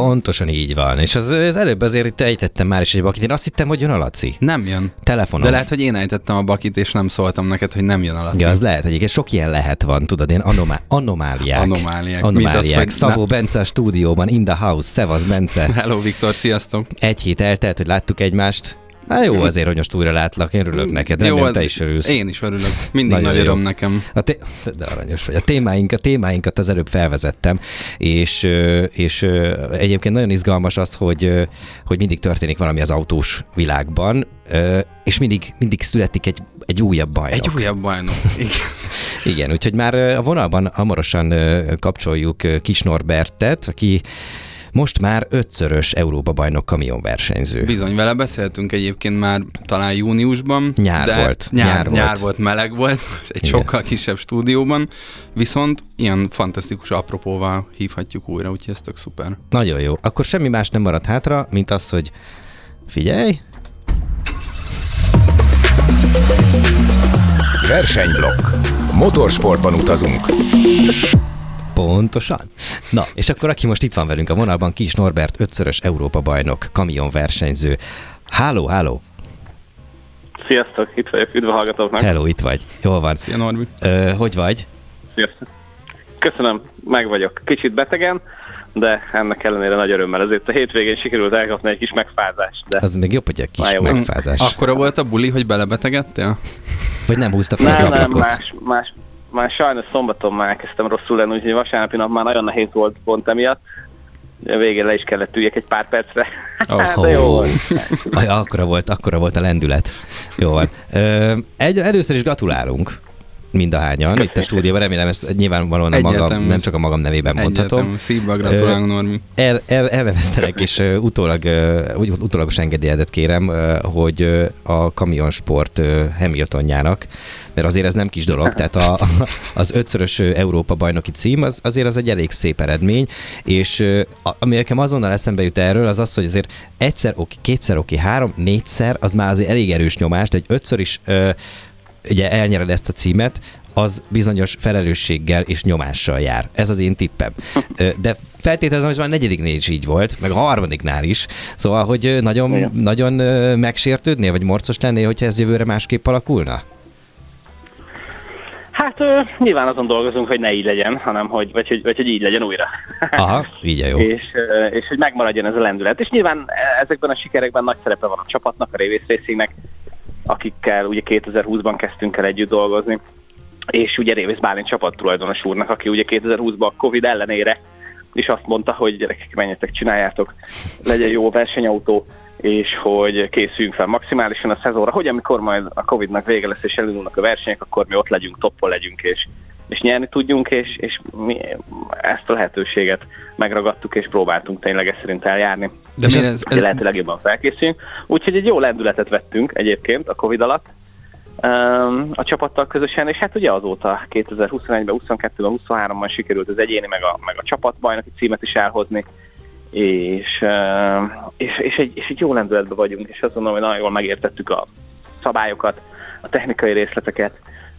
Pontosan így van. És az, az előbb azért itt ejtettem már is egy bakit. Én azt hittem, hogy jön a Laci. Nem jön. Telefonon. De lehet, hogy én ejtettem a bakit, és nem szóltam neked, hogy nem jön a Laci. Ja, az lehet egyébként. Sok ilyen lehet van, tudod, én anomá- anomáliák. Anomáliák. Anomáliák. Mint az, Szabó ne- Bence a stúdióban, in the house, szevasz Bence. Hello, Viktor, sziasztok. Egy hét eltelt, hogy láttuk egymást. Hát jó azért, hogy most újra látlak, én örülök neked, remélem Jó, hát te is örülsz. Én is örülök. Mindig Nagyon nagy jó. öröm nekem. A té- de aranyos vagy. A, témáink, a témáinkat az előbb felvezettem, és, és egyébként nagyon izgalmas az, hogy, hogy mindig történik valami az autós világban, és mindig, mindig születik egy, egy újabb bajnok. Egy újabb bajnok. Igen. Igen, úgyhogy már a vonalban hamarosan kapcsoljuk Kis Norbertet, aki most már ötszörös Európa bajnok kamionversenyző. Bizony, vele beszéltünk egyébként már talán júniusban. Nyár de volt, Nyár, nyár volt. nyár volt, meleg volt, egy Igen. sokkal kisebb stúdióban, viszont ilyen fantasztikus apropóval hívhatjuk újra, úgyhogy ez tök szuper. Nagyon jó. Akkor semmi más nem marad hátra, mint az, hogy figyelj, Versenyblokk. Motorsportban utazunk. Pontosan. Na, és akkor aki most itt van velünk a vonalban, Kis Norbert, ötszörös Európa bajnok, kamionversenyző. Háló, háló, Sziasztok, itt vagyok, üdv a hallgatóknak. hello, itt vagy. Jól van. Szia Norbi. Ö, hogy vagy? Sziasztok. Köszönöm, meg vagyok. Kicsit betegen, de ennek ellenére nagy örömmel. Ezért a hétvégén sikerült elkapni egy kis megfázást, de Az még jobb, hogy egy kis jó. megfázás. Akkora volt a buli, hogy belebetegedtél? Vagy nem húzta fel az nem, nem, ablakot. más, más, már sajnos szombaton már elkezdtem rosszul lenni, úgyhogy vasárnapi nap már nagyon nehéz volt pont emiatt. Végén le is kellett üljek egy pár percre. Oh. de jó volt. Akkora volt, akkora volt a lendület. Jó van. Ö, egy, először is gratulálunk mind a hányan itt a stúdióban. Remélem ezt nyilvánvalóan a magam, nem csak a magam nevében mondhatom. Egyetem. Szívből gratulálunk, Norbi. El, el, elneveztelek, és utólag, úgy, utólagos engedélyedet kérem, hogy a kamionsport Hamiltonjának, mert azért ez nem kis dolog, tehát a, az ötszörös Európa bajnoki cím, az, azért az egy elég szép eredmény, és ami nekem azonnal eszembe jut erről, az az, hogy azért egyszer oké, kétszer oké, három, négyszer, az már azért elég erős nyomás, de egy ötször is ugye elnyered ezt a címet, az bizonyos felelősséggel és nyomással jár. Ez az én tippem. De feltételezem, hogy már a negyediknél is így volt, meg a harmadiknál is. Szóval, hogy nagyon, Igen. nagyon megsértődnél, vagy morcos lennél, hogyha ez jövőre másképp alakulna? Hát ö, nyilván azon dolgozunk, hogy ne így legyen, hanem hogy, vagy, hogy, vagy hogy így legyen újra. Aha, így jó. és, ö, és hogy megmaradjon ez a lendület. És nyilván ezekben a sikerekben nagy szerepe van a csapatnak, a Révész Racingnek, akikkel ugye 2020-ban kezdtünk el együtt dolgozni, és ugye Révész Bálint csapat tulajdonos úrnak, aki ugye 2020-ban a Covid ellenére is azt mondta, hogy gyerekek, menjetek, csináljátok, legyen jó versenyautó, és hogy készüljünk fel maximálisan a szezonra, hogy amikor majd a Covid-nak vége lesz és elindulnak a versenyek, akkor mi ott legyünk, toppon legyünk, és, és nyerni tudjunk, és, és mi ezt a lehetőséget megragadtuk, és próbáltunk tényleg ezt szerint eljárni. De és miért ez, ez- ez, ez- lehető legjobban felkészüljünk. Úgyhogy egy jó lendületet vettünk egyébként a Covid alatt um, a csapattal közösen, és hát ugye azóta 2021-ben, 22-ben, 23-ban sikerült az egyéni, meg a, meg a csapatbajnoki címet is elhozni, és, um, és, és, egy, és egy jó lendületben vagyunk, és azt mondom, hogy nagyon jól megértettük a szabályokat, a technikai részleteket,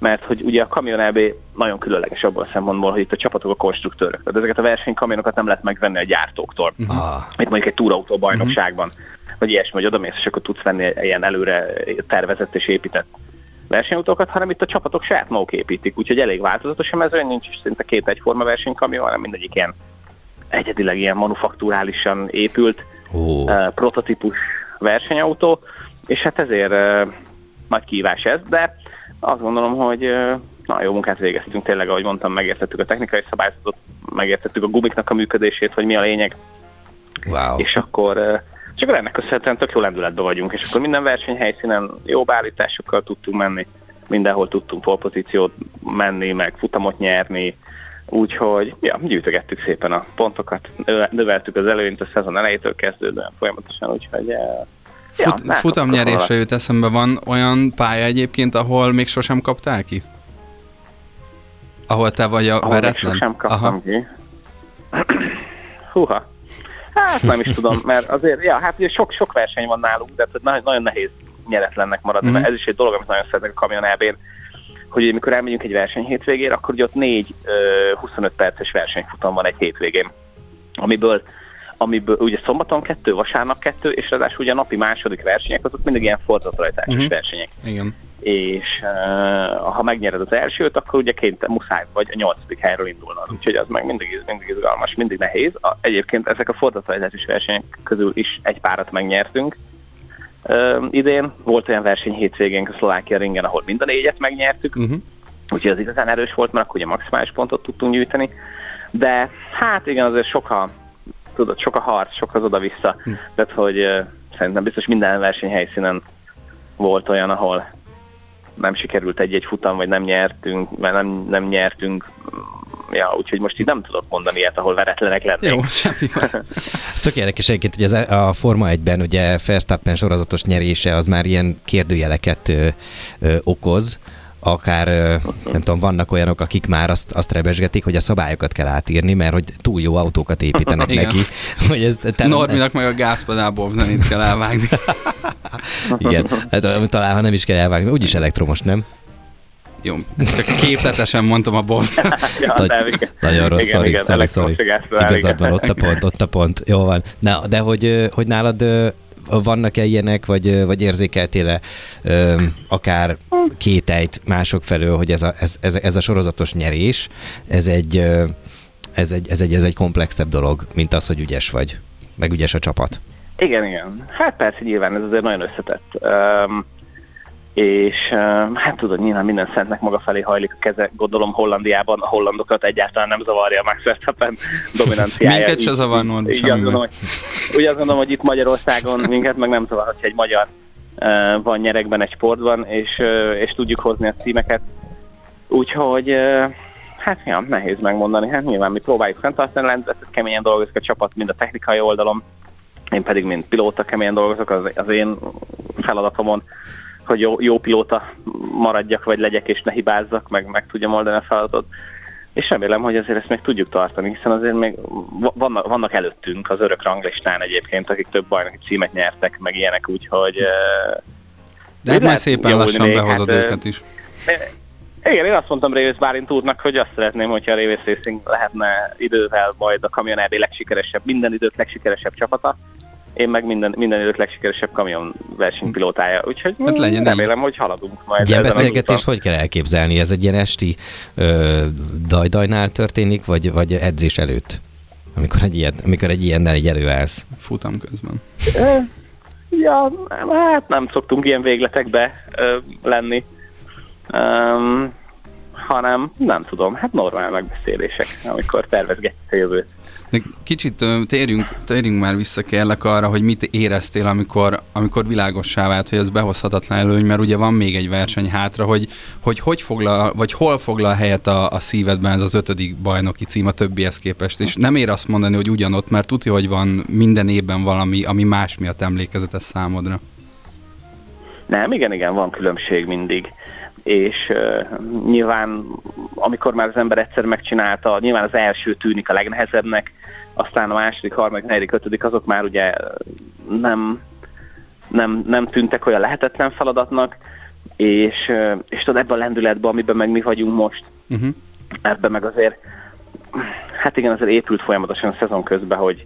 mert hogy ugye a Kamion EB nagyon különleges abban a szempontból, hogy itt a csapatok a konstruktőrök. Tehát ezeket a versenykamionokat nem lehet megvenni a gyártóktól. Ah, mint mondjuk egy túrautó bajnokságban, vagy ilyesmi, hogy odamész, és akkor tudsz venni egy ilyen előre tervezett és épített versenyautókat, hanem itt a csapatok saját maguk építik, úgyhogy elég változatos a mezőny, nincs is szinte két egyforma versenykamion, hanem mindegyik ilyen egyedileg ilyen manufakturálisan épült uh, prototípus versenyautó, és hát ezért uh, nagy kívás ez, de azt gondolom, hogy nagyon jó munkát végeztünk, tényleg, ahogy mondtam, megértettük a technikai szabályzatot, megértettük a gumiknak a működését, hogy mi a lényeg, wow. és akkor, és akkor ennek köszönhetően tök jó lendületben vagyunk, és akkor minden versenyhelyszínen jó beállításokkal tudtunk menni, mindenhol tudtunk polpozíciót menni, meg futamot nyerni, úgyhogy ja, gyűjtögettük szépen a pontokat, növe- növeltük az előnyt a szezon elejétől kezdődően folyamatosan, úgyhogy Fut, ja, futamnyerésre jut eszembe van olyan pálya egyébként, ahol még sosem kaptál ki? Ahol te vagy a Ahol veretlen? Még sosem kaptam Aha. ki. Húha. Hát nem is tudom, mert azért, ja, hát ugye sok, sok verseny van nálunk, de nagyon, nagyon nehéz nyeretlennek maradni, mm. mert ez is egy dolog, amit nagyon szeretek a kamion elbén, hogy amikor elmegyünk egy verseny hétvégére, akkor ugye ott négy ö, 25 perces versenyfutam van egy hétvégén, amiből amiből ugye szombaton kettő, vasárnap kettő, és ráadásul ugye a napi második versenyek, azok mindig ilyen fordatrajtásos uh-huh. versenyek. Igen. És uh, ha megnyered az elsőt, akkor ugye kényte, muszáj vagy a nyolcadik helyről indulnod. Úgyhogy az meg mindig, mindig izgalmas, mindig nehéz. A, egyébként ezek a fordatrajtásos versenyek közül is egy párat megnyertünk. Uh, idén volt olyan verseny hétvégén a Szlovákia ringen, ahol mind a négyet megnyertük. Uh-huh. Úgyhogy az igazán erős volt, mert akkor ugye maximális pontot tudtunk gyűjteni. De hát igen, azért sokkal tudod, sok a harc, sok az oda-vissza. Hm. Tehát, hogy uh, szerintem biztos minden versenyhelyszínen volt olyan, ahol nem sikerült egy-egy futam, vagy nem nyertünk, mert nem, nem nyertünk. Ja, úgyhogy most így nem tudok mondani ilyet, ahol veretlenek lennénk. Jó, semmi Ez tök érdekes egyébként, hogy ez a Forma 1-ben ugye Verstappen sorozatos nyerése az már ilyen kérdőjeleket ö, ö, okoz, akár nem tudom, vannak olyanok, akik már azt, azt rebesgetik, hogy a szabályokat kell átírni, mert hogy túl jó autókat építenek Igen. neki. Hogy ez, te Norminak meg a gázpedából nem itt kell elvágni. Igen, hát, talán ha nem is kell elvágni, úgyis elektromos, nem? Jó, ezt csak képletesen mondtam a bob. ja, Nagy, nagyon rossz, igen, sorry, igen, sorry, sorry. Igazad van, ott a pont, ott a pont. Jó van. Na, de hogy, hogy nálad vannak-e ilyenek, vagy, vagy érzékeltél-e akár kételyt mások felől, hogy ez a, ez, ez, ez a sorozatos nyerés, ez egy, ez, egy, ez, egy, ez egy komplexebb dolog, mint az, hogy ügyes vagy, meg ügyes a csapat. Igen, igen. Hát persze, nyilván ez azért nagyon összetett. Um, és hát tudod, nyilván minden szentnek maga felé hajlik a keze, gondolom Hollandiában a hollandokat egyáltalán nem zavarja Max Verstappen dominanciája. minket se zavar, úgy, azt gondolom, hogy, úgy azt gondolom, hogy itt Magyarországon minket meg nem zavar, hogyha egy magyar uh, van nyerekben egy sportban, és, uh, és tudjuk hozni a címeket. Úgyhogy uh, hát ja, nehéz megmondani. Hát nyilván mi próbáljuk fenntartani a lendületet, keményen dolgozik a csapat, mind a technikai oldalon, én pedig, mint pilóta keményen dolgozok az, az én feladatomon hogy jó, jó pilóta maradjak, vagy legyek, és ne hibázzak, meg, meg tudjam oldani a feladatot. És remélem, hogy azért ezt még tudjuk tartani, hiszen azért még vannak, vannak előttünk az örök ranglistán egyébként, akik több bajnoki címet nyertek, meg ilyenek, úgyhogy... De hát majd szépen lassan még, behozod hát, őket is. Igen, én azt mondtam Révész Bálint úrnak, hogy azt szeretném, hogyha a Révész Racing lehetne idővel majd a Kamion EB legsikeresebb, minden idők legsikeresebb csapata, én meg minden, minden idők legsikeresebb kamion versenypilótája, úgyhogy hát legyen remélem, így. hogy haladunk majd. Ilyen beszélgetést hogy kell elképzelni? Ez egy ilyen esti ö, dajdajnál történik, vagy, vagy edzés előtt? Amikor egy, ilyen, amikor egy ilyennel egy előállsz? Futam közben. Ja, hát nem szoktunk ilyen végletekbe ö, lenni. Um, hanem nem tudom, hát normál megbeszélések, amikor tervezgetjük a jövőt. De kicsit térjünk, térjünk már vissza kérlek arra, hogy mit éreztél, amikor, amikor világossá vált, hogy ez behozhatatlan előny, mert ugye van még egy verseny hátra, hogy hogy, hogy foglal, vagy hol foglal helyet a, a szívedben ez az ötödik bajnoki cím a többihez képest, és nem ér azt mondani, hogy ugyanott, mert tudja, hogy van minden évben valami, ami más miatt emlékezetes számodra. Nem, igen, igen, van különbség mindig és uh, nyilván amikor már az ember egyszer megcsinálta, nyilván az első tűnik a legnehezebbnek, aztán a második, harmadik, negyedik, ötödik, azok már ugye nem, nem, nem tűntek olyan lehetetlen feladatnak, és, és tudod, ebben a lendületben, amiben meg mi vagyunk most, uh-huh. ebben meg azért, hát igen, azért épült folyamatosan a szezon közben, hogy,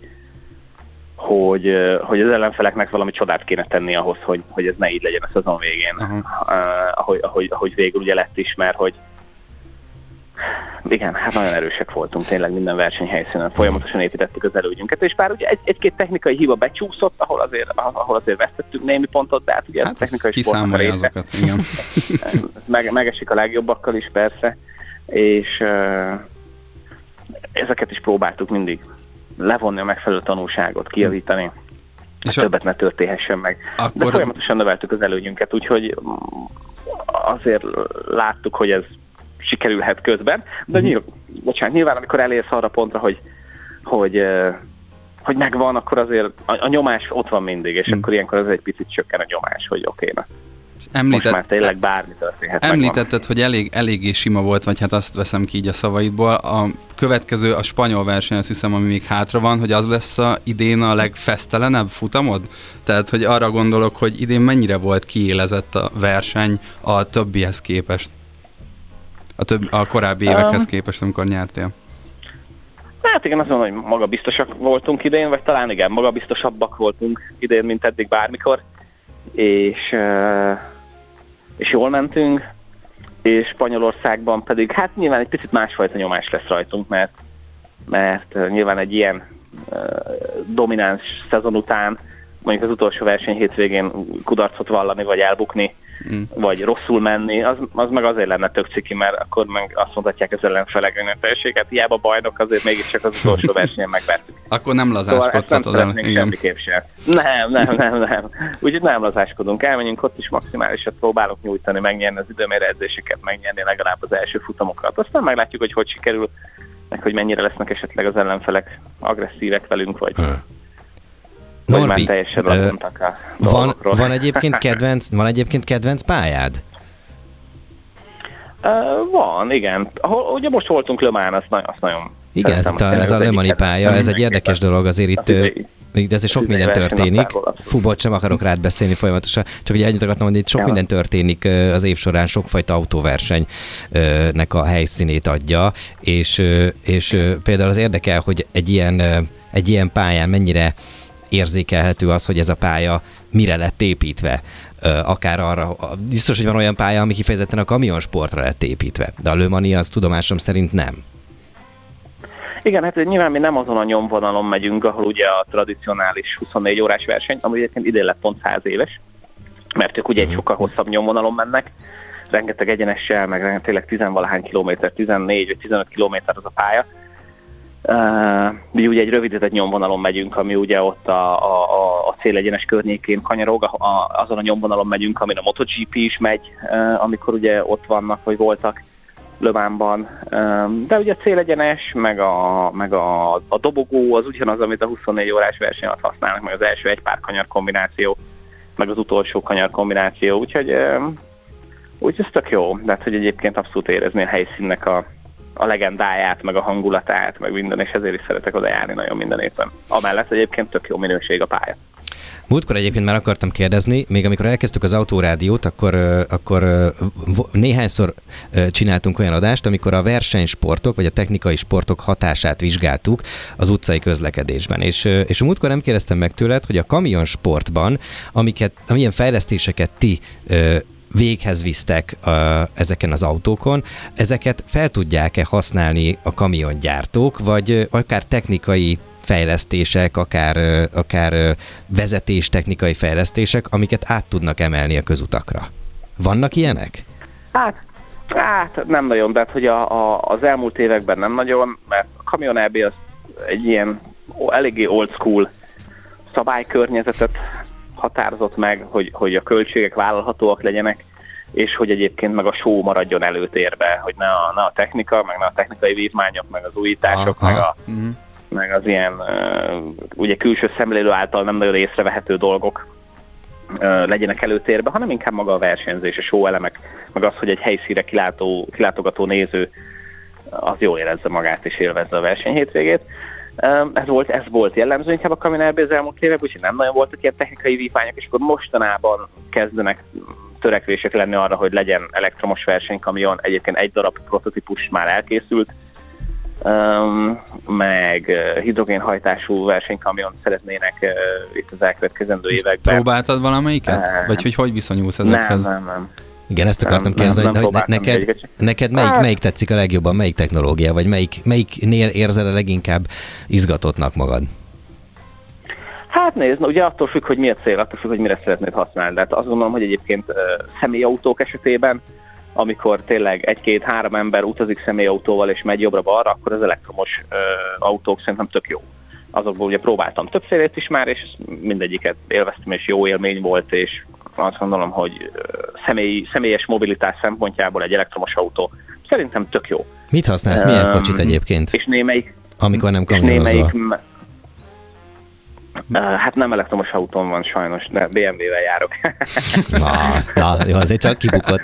hogy, hogy az ellenfeleknek valami csodát kéne tenni ahhoz, hogy, hogy ez ne így legyen a szezon végén, uh-huh. uh, ahogy, ahogy, ahogy végül ugye lett is, mert hogy igen, hát nagyon erősek voltunk tényleg minden versenyhelyszínen, folyamatosan építettük az előnyünket, és bár ugye egy, egy-két technikai hiba becsúszott, ahol azért, ahol azért vesztettünk némi pontot, de hát ugye hát a technikai sportnak része. Azokat, igen. meg, megesik a legjobbakkal is persze, és uh, ezeket is próbáltuk mindig levonni a megfelelő tanulságot, kijavítani, és a... többet ne történhessen meg. Akkor... De folyamatosan növeltük az előnyünket, úgyhogy azért láttuk, hogy ez sikerülhet közben, de uh-huh. nyilván, bocsánat, nyilván amikor elérsz arra pontra, hogy, hogy hogy megvan, akkor azért a, a nyomás ott van mindig, és hmm. akkor ilyenkor az egy picit csökken a nyomás, hogy oké, na. Említett, Most már tényleg bármi történhet. Említetted, megvan. hogy elég, eléggé sima volt, vagy hát azt veszem ki így a szavaidból. A következő, a spanyol verseny, azt hiszem, ami még hátra van, hogy az lesz a idén a legfesztelenebb futamod? Tehát, hogy arra gondolok, hogy idén mennyire volt kiélezett a verseny a többihez képest? A, több, a korábbi évekhez képest, amikor nyertél? Hát igen, azt mondom, hogy magabiztosak voltunk idén, vagy talán igen, magabiztosabbak voltunk idén, mint eddig bármikor, és, és jól mentünk, és Spanyolországban pedig, hát nyilván egy picit másfajta nyomás lesz rajtunk, mert, mert nyilván egy ilyen domináns szezon után, mondjuk az utolsó verseny hétvégén kudarcot vallani, vagy elbukni, mm. vagy rosszul menni, az, az meg azért lenne tök ciki, mert akkor meg azt mondhatják az ellenfelek önötelséget, hiába bajnok, azért mégiscsak az utolsó versenyen megvertük. akkor nem lazáskodtatod szóval el. Semmiképp sem. Nem, nem, nem, nem. Úgyhogy nem lazáskodunk, elmenjünk ott is maximálisat próbálok nyújtani, megnyerni az időmérő edzéseket, megnyerni legalább az első futamokat. Aztán meglátjuk, hogy hogy sikerül, meg hogy mennyire lesznek esetleg az ellenfelek agresszívek velünk, vagy, hmm Norbi, már teljesen uh, a van, van, egyébként kedvenc, van egyébként kedvenc pályád? Uh, van, igen. Ahol, ugye most voltunk Lömán, azt, azt nagyon igen, ez, a, ez a Lömani pálya, ez egy érdekes dolog azért itt, de azért sok minden történik. Fú, bocs, sem akarok rád beszélni folyamatosan, csak ugye ennyit akartam mondani, itt sok minden történik az év során, sokfajta autóversenynek a helyszínét adja, és, és például az érdekel, hogy egy ilyen, egy ilyen pályán mennyire érzékelhető az, hogy ez a pálya mire lett építve. Akár arra, biztos, hogy van olyan pálya, ami kifejezetten a kamionsportra lett építve, de a Lömani az tudomásom szerint nem. Igen, hát nyilván mi nem azon a nyomvonalon megyünk, ahol ugye a tradicionális 24 órás verseny, ami egyébként idén lett pont 100 éves, mert ők ugye egy mhm. sokkal hosszabb nyomvonalon mennek, rengeteg egyenessel, meg tényleg tizenvalahány kilométer, 14 vagy 15 kilométer az a pálya, Uh, mi ugye egy rövidített nyomvonalon megyünk, ami ugye ott a, a, a célegyenes környékén kanyarog, a, a, azon a nyomvonalon megyünk, amin a MotoGP is megy, uh, amikor ugye ott vannak, vagy voltak Lömánban. Uh, de ugye a célegyenes, meg a, meg a, a dobogó az ugyanaz, amit a 24 órás verseny alatt használnak, meg az első egy pár kanyar kombináció, meg az utolsó kanyar kombináció, úgyhogy, uh, úgyhogy ez tök jó, de hát, hogy egyébként abszolút érezni a helyszínnek a, a legendáját, meg a hangulatát, meg minden, és ezért is szeretek oda járni nagyon minden évben. Amellett egyébként tök jó minőség a pálya. Múltkor egyébként már akartam kérdezni, még amikor elkezdtük az autórádiót, akkor, akkor néhányszor csináltunk olyan adást, amikor a versenysportok vagy a technikai sportok hatását vizsgáltuk az utcai közlekedésben. És, és a múltkor nem kérdeztem meg tőled, hogy a kamionsportban, amiket, amilyen fejlesztéseket ti véghez visztek a, ezeken az autókon, ezeket fel tudják-e használni a kamiongyártók, vagy akár technikai fejlesztések, akár, akár vezetés technikai fejlesztések, amiket át tudnak emelni a közutakra. Vannak ilyenek? Hát, hát nem nagyon, de hát, hogy a, a, az elmúlt években nem nagyon, mert a kamion EB az egy ilyen eléggé old school szabálykörnyezetet határozott meg, hogy, hogy a költségek vállalhatóak legyenek, és hogy egyébként meg a show maradjon előtérbe, hogy ne a, ne a technika, meg ne a technikai vívmányok, meg az újítások, meg, a, uh-huh. meg az ilyen ugye külső szemlélő által nem nagyon észrevehető dolgok legyenek előtérbe, hanem inkább maga a versenyzés, a show elemek, meg az, hogy egy helyszíre kilátó, kilátogató néző az jól érezze magát és élvezze a verseny hétvégét. Ez volt, ez volt jellemző inkább a Kaminelbe az elmúlt évek, úgyhogy nem nagyon voltak ilyen technikai víványok, és akkor mostanában kezdenek törekvések lenni arra, hogy legyen elektromos versenykamion. Egyébként egy darab prototípus már elkészült, um, meg hidrogénhajtású versenykamion szeretnének uh, itt az elkövetkezendő években. Próbáltad valamelyiket? Uh, Vagy hogy hogy viszonyulsz ezekhez? Nem, nem, nem. Igen, ezt akartam kérdezni, hogy ne, neked, neked melyik, hát- melyik tetszik a legjobban, melyik technológia, vagy melyik, melyiknél érzel a leginkább izgatottnak magad? Hát nézd, ugye attól függ, hogy mi a cél, attól függ, hogy mire szeretnéd használni. De hát azt gondolom, hogy egyébként uh, személyautók esetében, amikor tényleg egy-két-három ember utazik személyautóval és megy jobbra-balra, akkor az elektromos uh, autók szerintem tök jó. Azokból ugye próbáltam többfélét is már, és mindegyiket élveztem, és jó élmény volt, és azt gondolom, hogy személy, személyes mobilitás szempontjából egy elektromos autó szerintem tök jó. Mit használsz? Milyen kocsit egyébként? És némelyik... Amikor nem kamionozol? némelyik, hát nem elektromos autón van sajnos, de BMW-vel járok. na, na, jó, azért csak kibukott.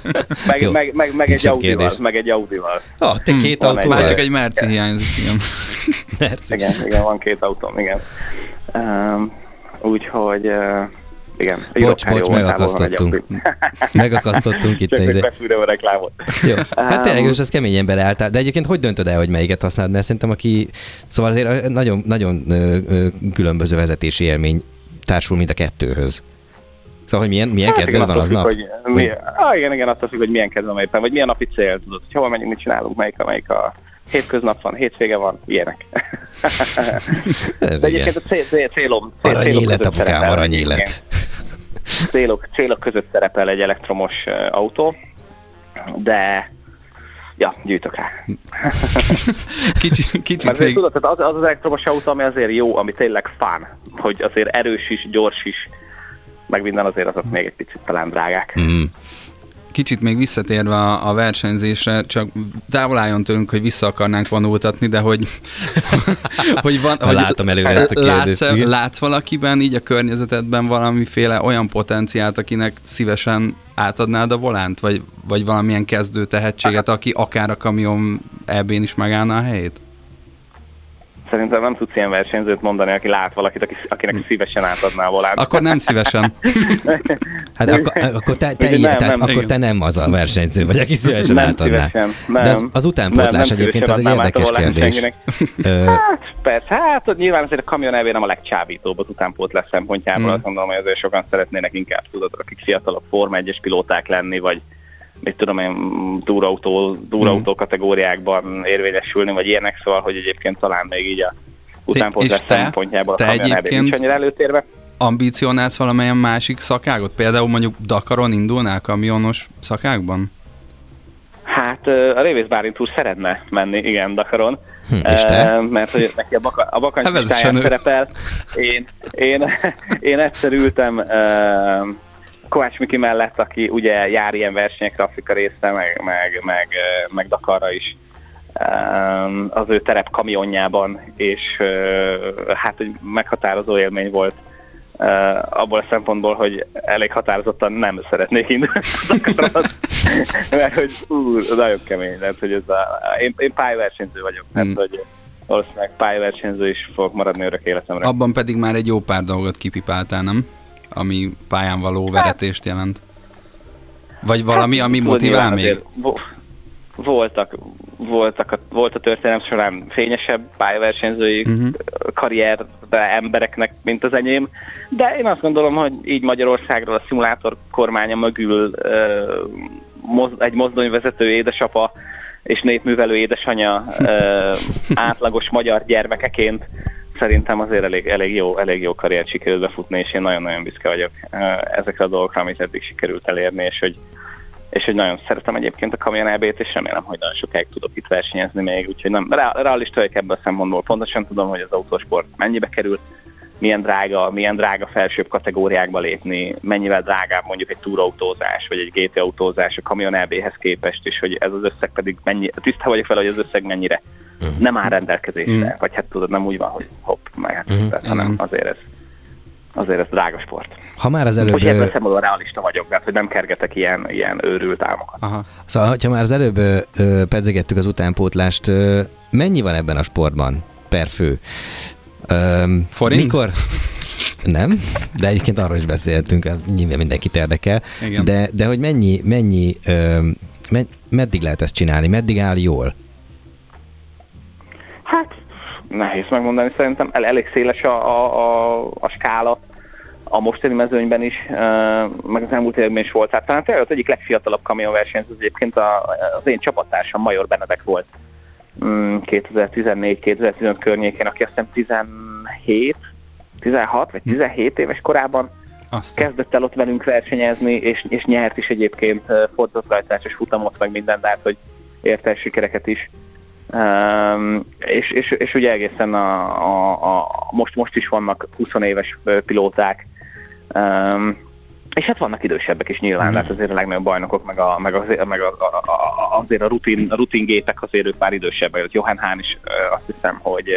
meg, jó, meg, meg, meg, egy Audival, meg egy Audival. Ah, te két hmm, autó. Már csak egy Merci hiányzik, igen. Merci. Igen, igen, van két autóm, igen. Um, úgyhogy uh, igen. Bocs, bocs, megakasztottunk. megakasztottunk itt. Csak egy a reklámot. Jó. Hát tényleg, most ez kemény ember álltál. De egyébként hogy döntöd el, hogy melyiket használod? Mert szerintem aki... Szóval azért nagyon, nagyon különböző vezetési élmény társul mind a kettőhöz. Szóval, hogy milyen, milyen hát kedved van az nap? Hogy, mi, ah, igen, igen, azt hogy milyen kedvem éppen, vagy milyen napi cél, tudod, hogy hova megyünk, mit csinálunk, melyik, melyik a hétköznap van, hétvége van, ilyenek. Ez De egyébként a cél, cél, célom, cél, aranyélet, apukám, aranyélet. Célok, célok között szerepel egy elektromos autó, de Ja, gyűjtök rá. kicsit, kicsit Mert még... tudod, az, az az elektromos autó, ami azért jó, ami tényleg fán, hogy azért erős is, gyors is, meg minden azért azok még egy picit talán drágák. Mm kicsit még visszatérve a, a versenyzésre, csak távol álljon tőlünk, hogy vissza akarnánk vonultatni, de hogy, hogy van... hogy látom előre ezt a kérdést. Látsz, látsz valakiben így a környezetedben valamiféle olyan potenciált, akinek szívesen átadnád a volánt, vagy, vagy valamilyen kezdő tehetséget, aki akár a kamion ebben is megállna a helyét? Szerintem nem tudsz ilyen versenyzőt mondani, aki lát valakit, aki, akinek szívesen átadná a volánt. Akkor nem szívesen. hát akkor, akkor te, te, nem, ilyen, tehát nem, akkor te nem az a versenyző vagy, aki szívesen nem átadná. Szívesen, nem, De az, az utánpótlás nem, nem egyébként az egy érdekes kérdés. hát persze, hát nyilván azért a kamion elvé nem a legcsábítóbb az utánpótlás szempontjából. Hmm. Azt mondom, hogy azért sokan szeretnének inkább, tudod, akik fiatalok Forma 1-es pilóták lenni, vagy mit tudom én, túrautó, túrautó mm. kategóriákban érvényesülni, vagy ilyenek, szóval, hogy egyébként talán még így a utánpótlás szempontjából te egyébként nincs annyira előtérve. Ambicionálsz valamilyen másik szakágot? Például mondjuk Dakaron indulnál kamionos szakákban? Hát a Révész Bálint úr szeretne menni, igen, Dakaron. Hm, és te? mert hogy neki a, baka, a bakancs hát szerepel. Én, én, én egyszer ültem Kovács Miki mellett, aki ugye jár ilyen versenyekre Afrika részre, meg, meg, meg, meg Dakarra is az ő terep kamionjában, és hát egy meghatározó élmény volt abból a szempontból, hogy elég határozottan nem szeretnék indulni mert hogy ú, nagyon kemény, lehet, hogy ez a, én, én pályaversenyző vagyok, hmm. tehát hogy valószínűleg pályaversenyző is fogok maradni örök életemre. Abban pedig már egy jó pár dolgot kipipáltál, nem? Ami pályán való veretést jelent? Vagy valami, ami hát, motivál még? Voltak, voltak a, volt a történelem során fényesebb pályaversenyzői uh-huh. karrierbe embereknek, mint az enyém, de én azt gondolom, hogy így Magyarországról a szimulátor kormánya mögül uh, moz, egy mozdonyvezető édesapa és népművelő édesanyja uh, átlagos magyar gyermekeként szerintem azért elég, elég, jó, elég jó karriert sikerült befutni, és én nagyon-nagyon büszke vagyok ezekre a dolgokra, amit eddig sikerült elérni, és hogy, és hogy nagyon szeretem egyébként a Kamion EB-t, és remélem, hogy nagyon sokáig tudok itt versenyezni még, úgyhogy nem, realista vagyok ebből a szempontból. Pontosan tudom, hogy az autósport mennyibe került, milyen drága, milyen drága felsőbb kategóriákba lépni, mennyivel drágább mondjuk egy túrautózás, vagy egy GT autózás a Kamion EB-hez képest, és hogy ez az összeg pedig mennyi, tiszta vagyok fel, hogy az összeg mennyire uh-huh. nem áll rendelkezésre, uh-huh. vagy hát tudod, nem úgy van, hogy hopp, meg hát, uh-huh. tehát, hanem azért ez, azért ez drága sport. Ha már az előbb... Hogy ebből szempontból realista vagyok, mert hogy nem kergetek ilyen, ilyen őrült álmokat. Aha. Szóval, ha már az előbb ö, pedzegettük az utánpótlást, ö, mennyi van ebben a sportban per fő? Ö, Forint? Mikor? Nem, de egyébként arról is beszéltünk, hát nyilván mindenkit érdekel. Igen. De, de hogy mennyi, mennyi, ö, meddig lehet ezt csinálni, meddig áll jól? Hát nehéz megmondani, szerintem el, elég széles a, a, a, a skála a mostani mezőnyben is, meg az elmúlt években is volt. Tehát talán tényleg az egyik legfiatalabb kamionversenyző egyébként az én csapattársam Major Benedek volt 2014-2015 mm, környékén, aki azt hiszem 17, 16 vagy 17 éves korában Aztán. kezdett el ott velünk versenyezni, és, és nyert is egyébként fordulatrajtásos futamot, meg minden, tehát hogy érte sikereket is. Um, és, és, és ugye egészen a, a, a, most, most is vannak 20 éves pilóták, um, és hát vannak idősebbek is nyilván, mm. azért a legnagyobb bajnokok, meg, a, meg, az, meg a, a, a, azért a rutin, a rutin gépek azért ők már idősebbek. Johan Hahn is azt hiszem, hogy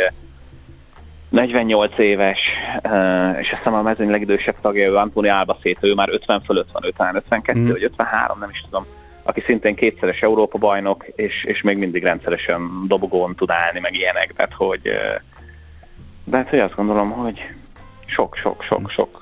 48 éves, és azt hiszem a mezőny legidősebb tagja, ő Antoni Albacete, ő már 50 fölött van, 50, 52 mm. vagy 53, nem is tudom, aki szintén kétszeres Európa bajnok, és, és még mindig rendszeresen dobogón tud állni, meg ilyenek, tehát hogy, de hát, hogy azt gondolom, hogy sok-sok-sok-sok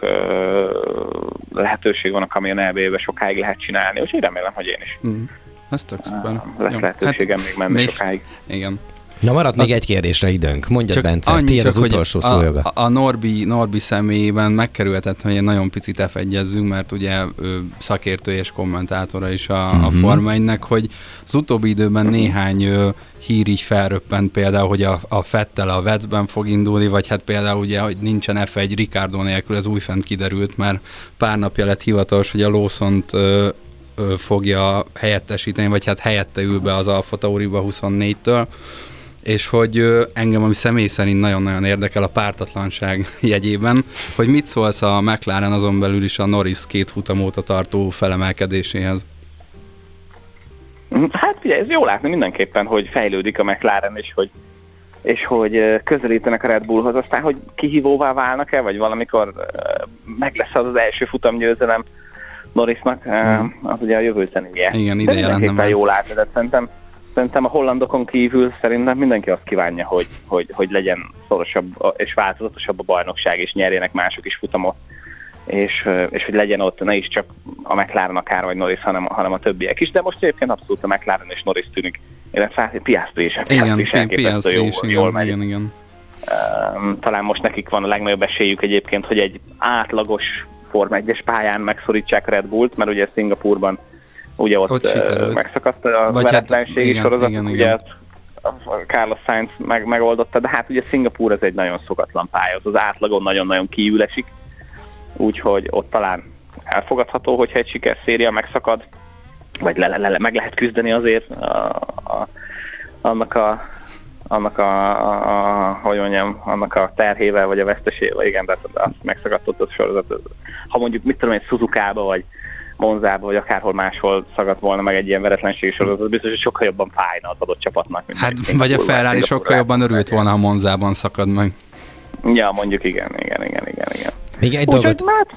lehetőség van a Kamion elvébe, sokáig lehet csinálni, úgyhogy remélem, hogy én is. Mm. Ez tök szuper. Lesz lehetőségem hát, még menni még, sokáig. Igen. Na maradt még egy kérdésre időnk. Mondja, csak Bence, annyi, tiéd csak, az utolsó szó a, a, a Norbi, Norbi személyében megkerülhetett, hogy egy nagyon picit f mert ugye ő szakértő és kommentátora is a, uh-huh. a mhm. Forma 1 hogy az utóbbi időben néhány ö, hír így felröppent például, hogy a, a Fettel a Vetsben fog indulni, vagy hát például ugye, hogy nincsen F1 Ricardo nélkül, ez újfent kiderült, mert pár napja lett hivatalos, hogy a Lawson-t ö, ö, fogja helyettesíteni, vagy hát helyette ül be az Alfa Tauriba 24-től és hogy engem, ami személy szerint nagyon-nagyon érdekel a pártatlanság jegyében, hogy mit szólsz a McLaren azon belül is a Norris két futam óta tartó felemelkedéséhez? Hát ugye ez jó látni mindenképpen, hogy fejlődik a McLaren, és hogy, és hogy közelítenek a Red Bullhoz, aztán hogy kihívóvá válnak-e, vagy valamikor meg lesz az az első futamgyőzelem Norrisnak, hmm. az ugye a jövő zenéje. Igen, ide jelentne jó látni, de szerintem szerintem a hollandokon kívül szerintem mindenki azt kívánja, hogy, hogy, hogy legyen szorosabb és változatosabb a bajnokság, és nyerjenek mások is futamot, és, és hogy legyen ott ne is csak a McLaren akár vagy Norris, hanem, hanem a többiek is, de most egyébként abszolút a McLaren és Norris tűnik, illetve Piastri is, Piastri is elképesztő jó, is, jól megy. Igen, igen. talán most nekik van a legnagyobb esélyük egyébként, hogy egy átlagos Form 1-es pályán megszorítsák Red Bullt, mert ugye Szingapurban ugye ott, ott megszakadt a Vagy veretlenség hát, igen, sorozat, igen, ugye igen. Carlos Sainz meg, megoldotta, de hát ugye Szingapúr ez egy nagyon szokatlan pálya, az átlagon nagyon-nagyon kívül esik, úgyhogy ott talán elfogadható, hogyha egy sikerszéria megszakad, vagy le, le, le, meg lehet küzdeni azért a, a, annak a annak a, a, a, hogy mondjam, annak a terhével, vagy a vesztesével, igen, de azt megszakadtott a sorozat. Ha mondjuk, mit tudom, egy Suzuka-ba, vagy Monzába, vagy akárhol máshol szagadt volna meg egy ilyen veretlenség sorozat, biztos, hogy sokkal jobban fájna az adott csapatnak. Mint hát, vagy a Ferrari sokkal jobban örült volna, ha Monzában szakad meg. Ja, mondjuk igen, igen, igen, igen, igen. Még egy Úgy, dolgot... Hát,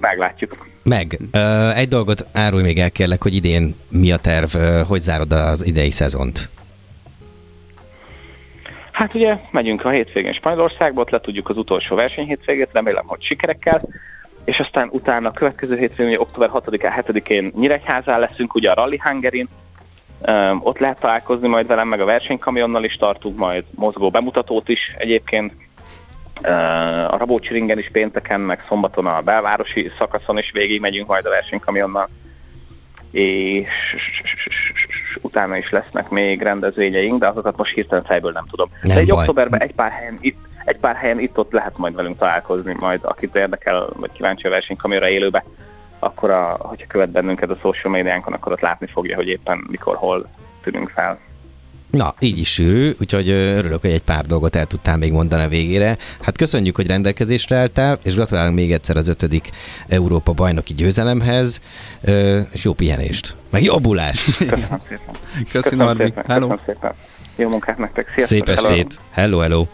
meglátjuk. Meg. Uh, egy dolgot árulj még el kérlek, hogy idén mi a terv, uh, hogy zárod az idei szezont? Hát ugye megyünk a hétvégén Spanyolországba, ott le tudjuk az utolsó versenyhétvégét, remélem, hogy sikerekkel és aztán utána a következő hétfőn, ugye október 6-án, 7-én Nyíregyházán leszünk, ugye a Rally Hungarin, um, ott lehet találkozni majd velem, meg a versenykamionnal is tartunk majd mozgó bemutatót is egyébként. Uh, a Rabócsi ringen is pénteken, meg szombaton a belvárosi szakaszon is végig megyünk majd a versenykamionnal és utána is lesznek még rendezvényeink, de azokat most hirtelen fejből nem tudom. Nem de egy baj. októberben egy pár helyen itt egy pár helyen itt-ott lehet majd velünk találkozni, majd akit érdekel, vagy kíváncsi a versenykamera élőbe, akkor a, hogyha követ bennünket a social médiánkon, akkor ott látni fogja, hogy éppen mikor, hol tűnünk fel. Na, így is sűrű, úgyhogy örülök, hogy egy pár dolgot el tudtál még mondani a végére. Hát köszönjük, hogy rendelkezésre álltál, és gratulálunk még egyszer az ötödik Európa bajnoki győzelemhez, és jó pihenést, meg jobbulást! Köszönöm szépen! Köszönöm, Köszönöm szépen! Köszönöm szépen! Jó munkát nektek! Sziasztok! Szép estét! Hello, hello!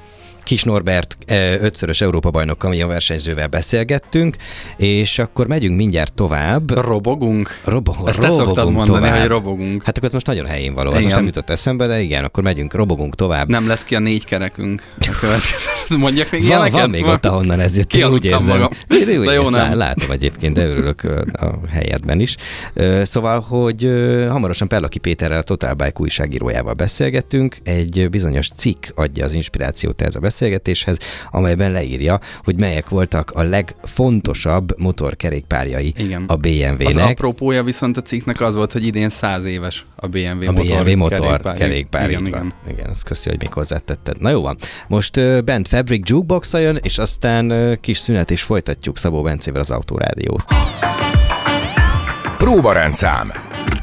Kis Norbert ötszörös Európa-bajnok versenyzővel beszélgettünk, és akkor megyünk mindjárt tovább. Robogunk? Robo, Ezt te szoktad mondani, tovább. hogy robogunk. Hát akkor ez most nagyon helyén való, ez most nem jutott eszembe, de igen, akkor megyünk, robogunk tovább. Nem lesz ki a négy kerekünk. Mondjak még van, ilyeneket? Van még ott, ahonnan ez jött, úgy érzem. Magam. Én, de jó, nem. Látom egyébként, de örülök a helyedben is. Szóval, hogy hamarosan Pellaki Péterrel, a Total Bike újságírójával beszélgettünk, egy bizonyos cikk adja az inspirációt ez a beszélgetéshez, amelyben leírja, hogy melyek voltak a legfontosabb motorkerékpárjai Igen. a BMW-nek. Az apropója viszont a cikknek az volt, hogy idén száz éves a BMW, a motor, BMW motor kerékpár. Igen, igen. igen, azt köszi, hogy még hozzátetted. Na jó van. Most uh, bent Fabric jukebox jön, és aztán uh, kis szünet, és folytatjuk Szabó Bencével az Autorádiót. Próbarendszám.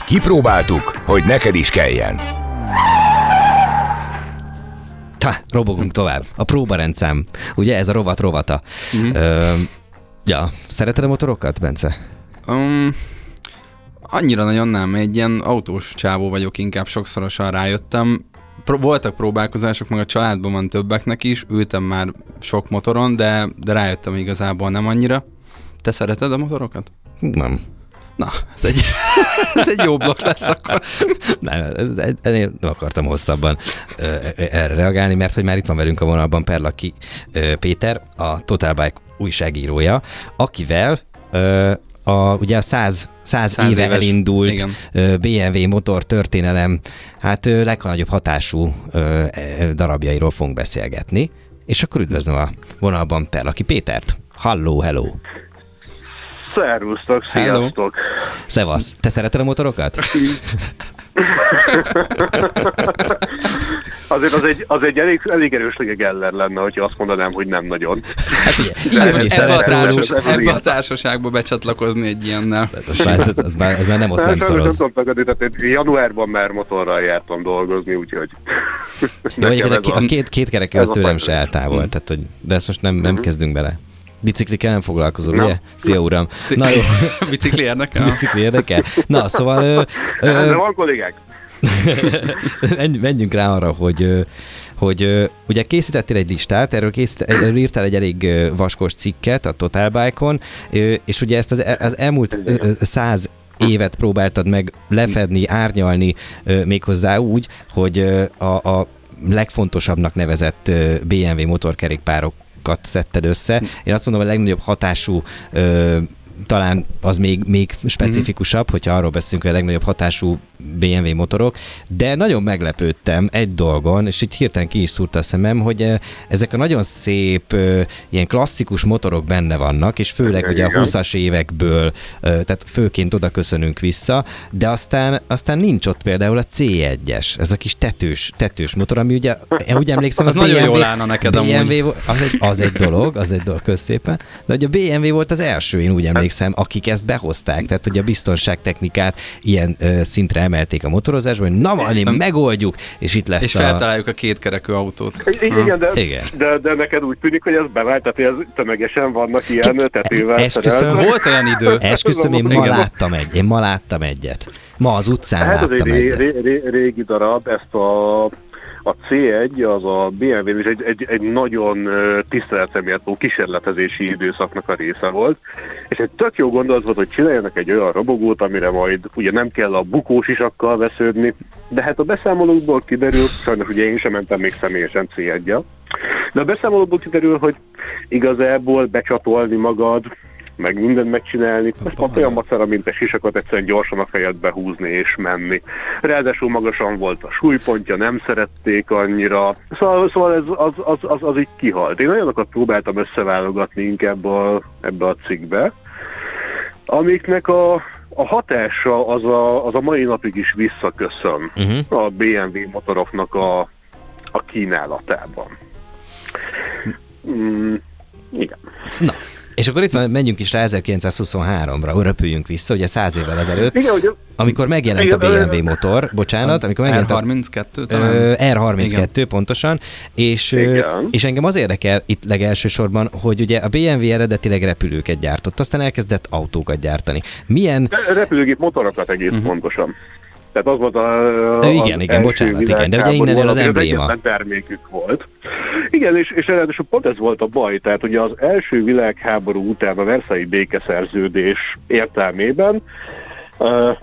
Kipróbáltuk, hogy neked is kelljen. Ta, robogunk tovább. A próbarendszám. Ugye ez a rovat rovata. Mm-hmm. Ö, ja, szereted a motorokat, Bence? Um, annyira nagyon nem. Egy ilyen autós csávó vagyok, inkább sokszorosan rájöttem. pro- voltak próbálkozások, meg a családban van többeknek is, ültem már sok motoron, de, de rájöttem igazából nem annyira. Te szereted a motorokat? Nem. Na, ez egy, ez egy jó blokk lesz akkor. Nem, ennél nem akartam hosszabban ö, erre reagálni, mert hogy már itt van velünk a vonalban Perlaki Péter, a Total Bike újságírója, akivel a, ugye a 100, 100, 100 éve éves, elindult igen. BMW motor történelem, hát legnagyobb hatású darabjairól fogunk beszélgetni. És akkor üdvözlöm a vonalban Perlaki Pétert. Halló, hello! Szervusztok, sziasztok! Hello. Szevasz! Te szereted a motorokat? Azért az egy, az egy elég, elég erős Geller lenne, hogyha azt mondanám, hogy nem nagyon. Hát ugye, ebbe, a társas, ebbe a társaságba becsatlakozni egy ilyennel. Az, már, az, az, már, az már nem azt nem szoroz. Nem tehát januárban már motorral jártam dolgozni, úgyhogy... Jó, a, a két, két kerekű az tőlem se eltávol, tehát, hogy, de ezt most nem, nem mhm. kezdünk bele. Biciklikkel nem foglalkozol, ugye? Szia, uram. Na jó. Bicikli érdekel? Bicikli érdekel? Na, szóval... Ö, ö, De van kollégák. menjünk rá arra, hogy hogy ugye készítettél egy listát, erről, készít, erről írtál egy elég vaskos cikket a Total Bike-on, és ugye ezt az, az elmúlt száz évet próbáltad meg lefedni, árnyalni méghozzá úgy, hogy a, a legfontosabbnak nevezett BMW motorkerékpárok szedted össze. Én azt mondom, a legnagyobb hatású ö, talán az még, még specifikusabb, hogyha arról beszélünk, hogy a legnagyobb hatású BMW motorok, de nagyon meglepődtem egy dolgon, és itt hirtelen ki is szúrta a szemem, hogy ezek a nagyon szép, ilyen klasszikus motorok benne vannak, és főleg ugye a 20-as évekből, eh, tehát főként oda köszönünk vissza, de aztán, aztán nincs ott például a C1-es, ez a kis tetős, tetős motor, ami ugye, én úgy emlékszem, az, az BMW, nagyon jól állna neked BMW, az egy, az egy dolog, az egy dolog, közszépen, de ugye a BMW volt az első, én úgy emlékszem, akik ezt behozták, tehát hogy a biztonságtechnikát ilyen szintre emelték a motorozásban, hogy na valami, megoldjuk, és itt lesz És a... feltaláljuk a kétkerekű autót. I- igen, de, igen. De, de neked úgy tűnik, hogy ez bevált, tehát ez tömegesen vannak ilyen Ki... tetővel. Esküszöm, volt olyan idő. Esküszöm, én ma láttam egy, én ma láttam egyet. Ma az utcán hát láttam egy ré, ré, régi darab, ezt a a C1 az a BMW is egy, egy, egy nagyon tiszteleteméltó kísérletezési időszaknak a része volt, és egy tök jó gondolat volt, hogy csináljanak egy olyan robogót, amire majd ugye nem kell a bukós isakkal vesződni, de hát a beszámolókból kiderül, sajnos ugye én sem mentem még személyesen c 1 de a beszámolókból kiderül, hogy igazából becsatolni magad, meg mindent megcsinálni. Ez pont olyan macera, mint egy sisakot egyszerűen gyorsan a fejedbe húzni és menni. Ráadásul magasan volt a súlypontja, nem szerették annyira. Szóval, szóval ez az, az, az, az így kihalt. Én olyanokat próbáltam összeválogatni inkább a, ebbe a cikkbe, amiknek a, a hatása az a, az a mai napig is visszaköszön uh-huh. a BMW motoroknak a, a kínálatában. Mm, igen. Na, és akkor itt van, menjünk is rá 1923-ra, röpüljünk vissza, ugye száz évvel ezelőtt, igen, ugye, amikor megjelent igen, a BMW motor, bocsánat, amikor megjelent R32 talán? R32 igen. pontosan, és, igen. és engem az érdekel itt legelsősorban, hogy ugye a BMW eredetileg repülőket gyártott, aztán elkezdett autókat gyártani. Milyen... Repülőgép motorokat egész uh-huh. pontosan. Tehát az volt a, a igen, igen, bocsánat, igen, de ugye innen el az embléma. Az termékük volt. Igen, és, és ráadásul pont ez volt a baj, tehát ugye az első világháború után a Versailles békeszerződés értelmében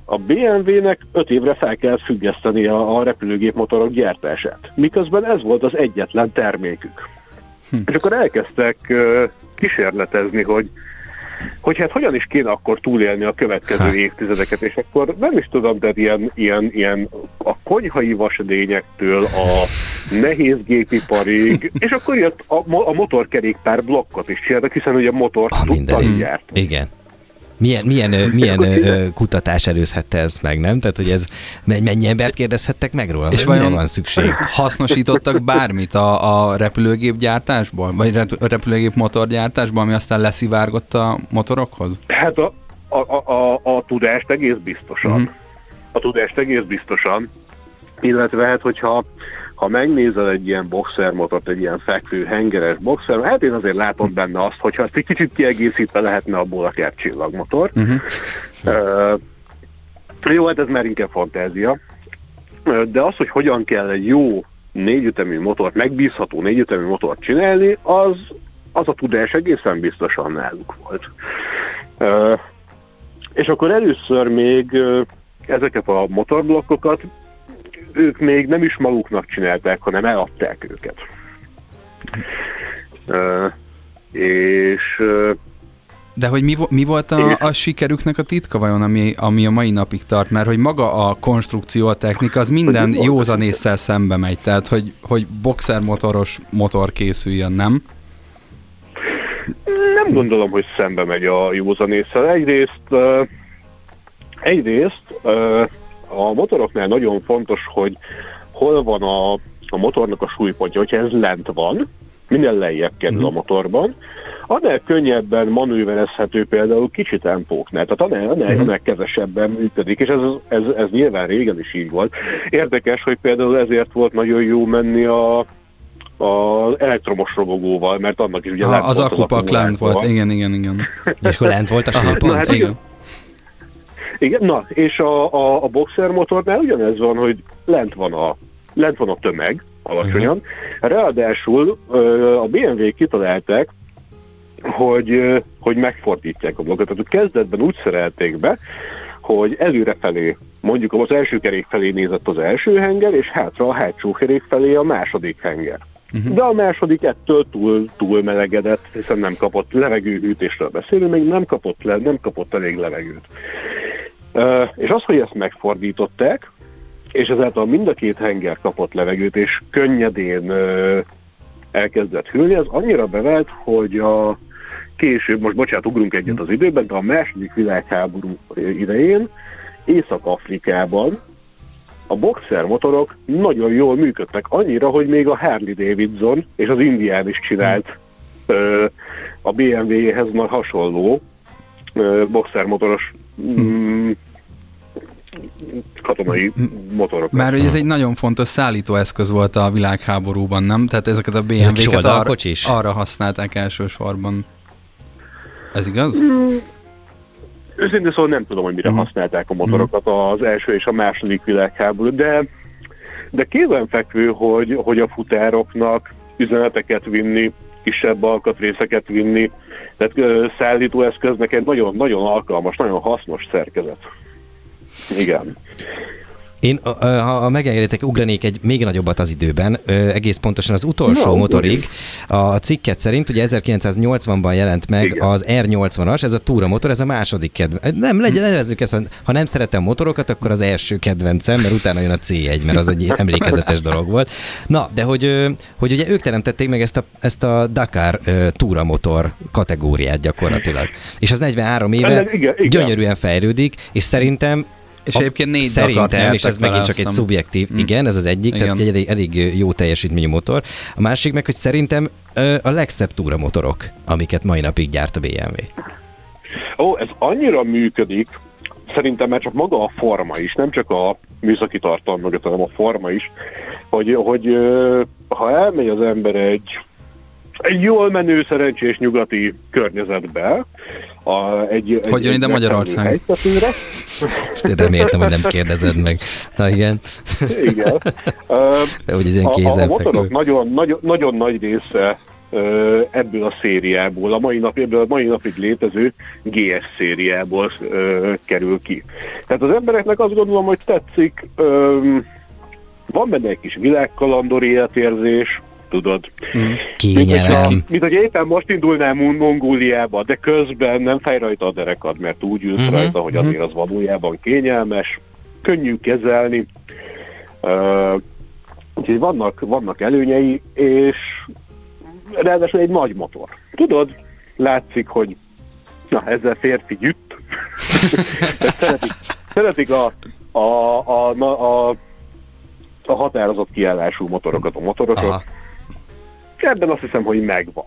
a BMW-nek öt évre fel kell függeszteni a, a repülőgépmotorok gyártását, miközben ez volt az egyetlen termékük. Hm. És akkor elkezdtek kísérletezni, hogy hogy hát hogyan is kéne akkor túlélni a következő ha. évtizedeket, és akkor nem is tudom, de ilyen, ilyen, ilyen a konyhai vasedényektől a nehéz gépiparig, és akkor jött a, a motorkerékpár blokkot is csináltak, hiszen ugye a motor tudtak gyártani. Igen. Milyen, milyen, milyen kutatás előzhette ezt meg, nem? Tehát, hogy ez mennyi embert kérdezhettek meg róla? És vajon van szükség? Hasznosítottak bármit a, a repülőgép gyártásból? Vagy a repülőgép motorgyártásból, ami aztán leszivárgott a motorokhoz? Hát a, a, a, a, a tudást egész biztosan. Uh-huh. A tudást egész biztosan. Illetve hát, hogyha ha megnézel egy ilyen boxermotort, egy ilyen fekvő, hengeres boxer, hát én azért látom benne azt, hogyha ezt egy kicsit kiegészítve lehetne abból akár csillagmotor. Uh-huh. Uh, jó, hát ez már inkább fantázia. De az, hogy hogyan kell egy jó négyütemű motort, megbízható négyütemű motort csinálni, az, az a tudás egészen biztosan náluk volt. Uh, és akkor először még uh, ezeket a motorblokkokat ők még nem is maguknak csinálták, hanem eladták őket. Uh, és uh, de hogy mi, mi volt a, a sikerüknek a titka vajon, ami, ami a mai napig tart? Mert hogy maga a konstrukció, a technika, az minden józanésszel szembe megy. Tehát, hogy, hogy boxermotoros motor készüljön, nem? Nem gondolom, hogy szembe megy a józanésszel. Egyrészt, egyrészt a motoroknál nagyon fontos, hogy hol van a, a motornak a súlypontja. Hogyha ez lent van, minél lejjebb kerül uh-huh. a motorban, annál könnyebben manőverezhető például kicsi tempóknál, tehát annál, annál, uh-huh. annál kevesebben működik, és ez, ez, ez nyilván régen is így volt. Érdekes, hogy például ezért volt nagyon jó menni a, az elektromos robogóval, mert annak is ugye lent az volt akupak lent volt, igen, igen, igen. és akkor lent volt a súlypont? Hát igen. Igen, na, és a, a, a boxer motornál ugyanez van, hogy lent van a, lent van a tömeg, alacsonyan. Uh-huh. Ráadásul a BMW kitalálták, hogy, hogy megfordítják a blokkot. Tehát kezdetben úgy szerelték be, hogy előrefelé, mondjuk az első kerék felé nézett az első henger, és hátra a hátsó kerék felé a második henger. Uh-huh. De a második ettől túl, túl melegedett, hiszen nem kapott levegőhűtésről beszélünk, még nem kapott, le, nem kapott elég levegőt. És az, hogy ezt megfordították, és ezáltal mind a két henger kapott levegőt, és könnyedén elkezdett hűlni, az annyira bevált, hogy a később, most bocsánat, ugrunk egyet az időben, de a második világháború idején Észak-Afrikában a boxer motorok nagyon jól működtek, annyira, hogy még a Harley Davidson és az Indián is csinált ö, a BMW-hez már hasonló ö, boxer motoros mm, katonai motorok. Már hogy ez egy nagyon fontos szállítóeszköz volt a világháborúban, nem? Tehát ezeket a BMW-ket arra, arra használták elsősorban. Ez igaz? Mm. Őszintén szóval nem tudom, hogy mire uh-huh. használták a motorokat az első és a második világháború, de, de kézenfekvő, hogy, hogy a futároknak üzeneteket vinni, kisebb alkatrészeket vinni, tehát szállítóeszköznek egy nagyon, nagyon alkalmas, nagyon hasznos szerkezet. Igen. Én, ha megengeditek, ugranék egy még nagyobbat az időben, egész pontosan az utolsó no, motorig. A cikket szerint ugye 1980-ban jelent meg Igen. az R80-as, ez a túra motor, ez a második kedvenc. Nem, legyen, nevezzük ezt, ha nem szeretem motorokat, akkor az első kedvencem, mert utána jön a C1, mert az egy emlékezetes dolog volt. Na, de hogy, hogy ugye ők teremtették meg ezt a, ezt a Dakar túra motor kategóriát gyakorlatilag. És az 43 éve igen, igen. gyönyörűen fejlődik, és szerintem és a, egyébként négy Szerintem, és ez megint csak egy szubjektív, hmm. igen, ez az egyik, igen. tehát egy elég, elég jó teljesítményű motor. A másik meg, hogy szerintem a legszebb túramotorok, amiket mai napig gyárt a BMW. Ó, ez annyira működik, szerintem már csak maga a forma is, nem csak a műszaki tartalom mögött, hanem a forma is, hogy, hogy ha elmegy az ember egy egy jól menő, szerencsés nyugati környezetbe. A, egy, hogy jön ide Magyarország? Reméltem, hogy nem kérdezed meg. Na igen. Igen. Hogy ez ilyen a, a motorok nagyon, nagyon, nagyon nagy része ebből a szériából, a mai, nap, ebből a mai napig létező GS szériából uh, kerül ki. Tehát az embereknek azt gondolom, hogy tetszik, um, van benne egy kis világkalandor életérzés, tudod. Mm. Kényelem. Mint, mint hogy éppen most indulnám Mongóliába, de közben nem fej rajta a derekad, mert úgy ülsz mm-hmm. rajta, hogy azért az valójában kényelmes, könnyű kezelni. Uh, úgyhogy vannak, vannak előnyei, és ráadásul egy nagy motor. Tudod, látszik, hogy na, ezzel férfi gyütt. szeretik, szeretik a, a, a, a, a a határozott kiállású motorokat, a motorokat. Aha ebben azt hiszem, hogy megvan.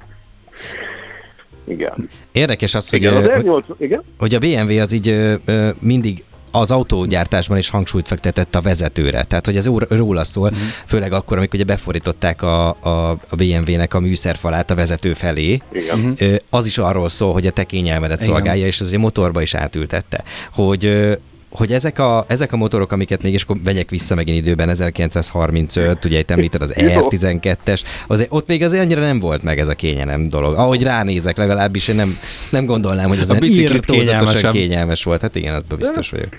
Igen. Érdekes az, hogy, igen, az R8, igen? hogy a BMW az így ö, mindig az autógyártásban is hangsúlyt fektetett a vezetőre. Tehát, hogy ez róla szól, uh-huh. főleg akkor, amikor ugye befordították a, a, a BMW-nek a műszerfalát a vezető felé. Igen. Uh-huh. Az is arról szól, hogy a te kényelmedet szolgálja, és az egy motorba is átültette. Hogy hogy ezek a, ezek a motorok, amiket mégis akkor megyek vissza megint időben, 1935, ugye itt említed az R12-es, azért, ott még azért annyira nem volt meg ez a kényelem dolog. Ahogy ránézek, legalábbis én nem, nem gondolnám, hogy ez A kényelmesebb. kényelmes volt. Hát igen, abban biztos vagyok.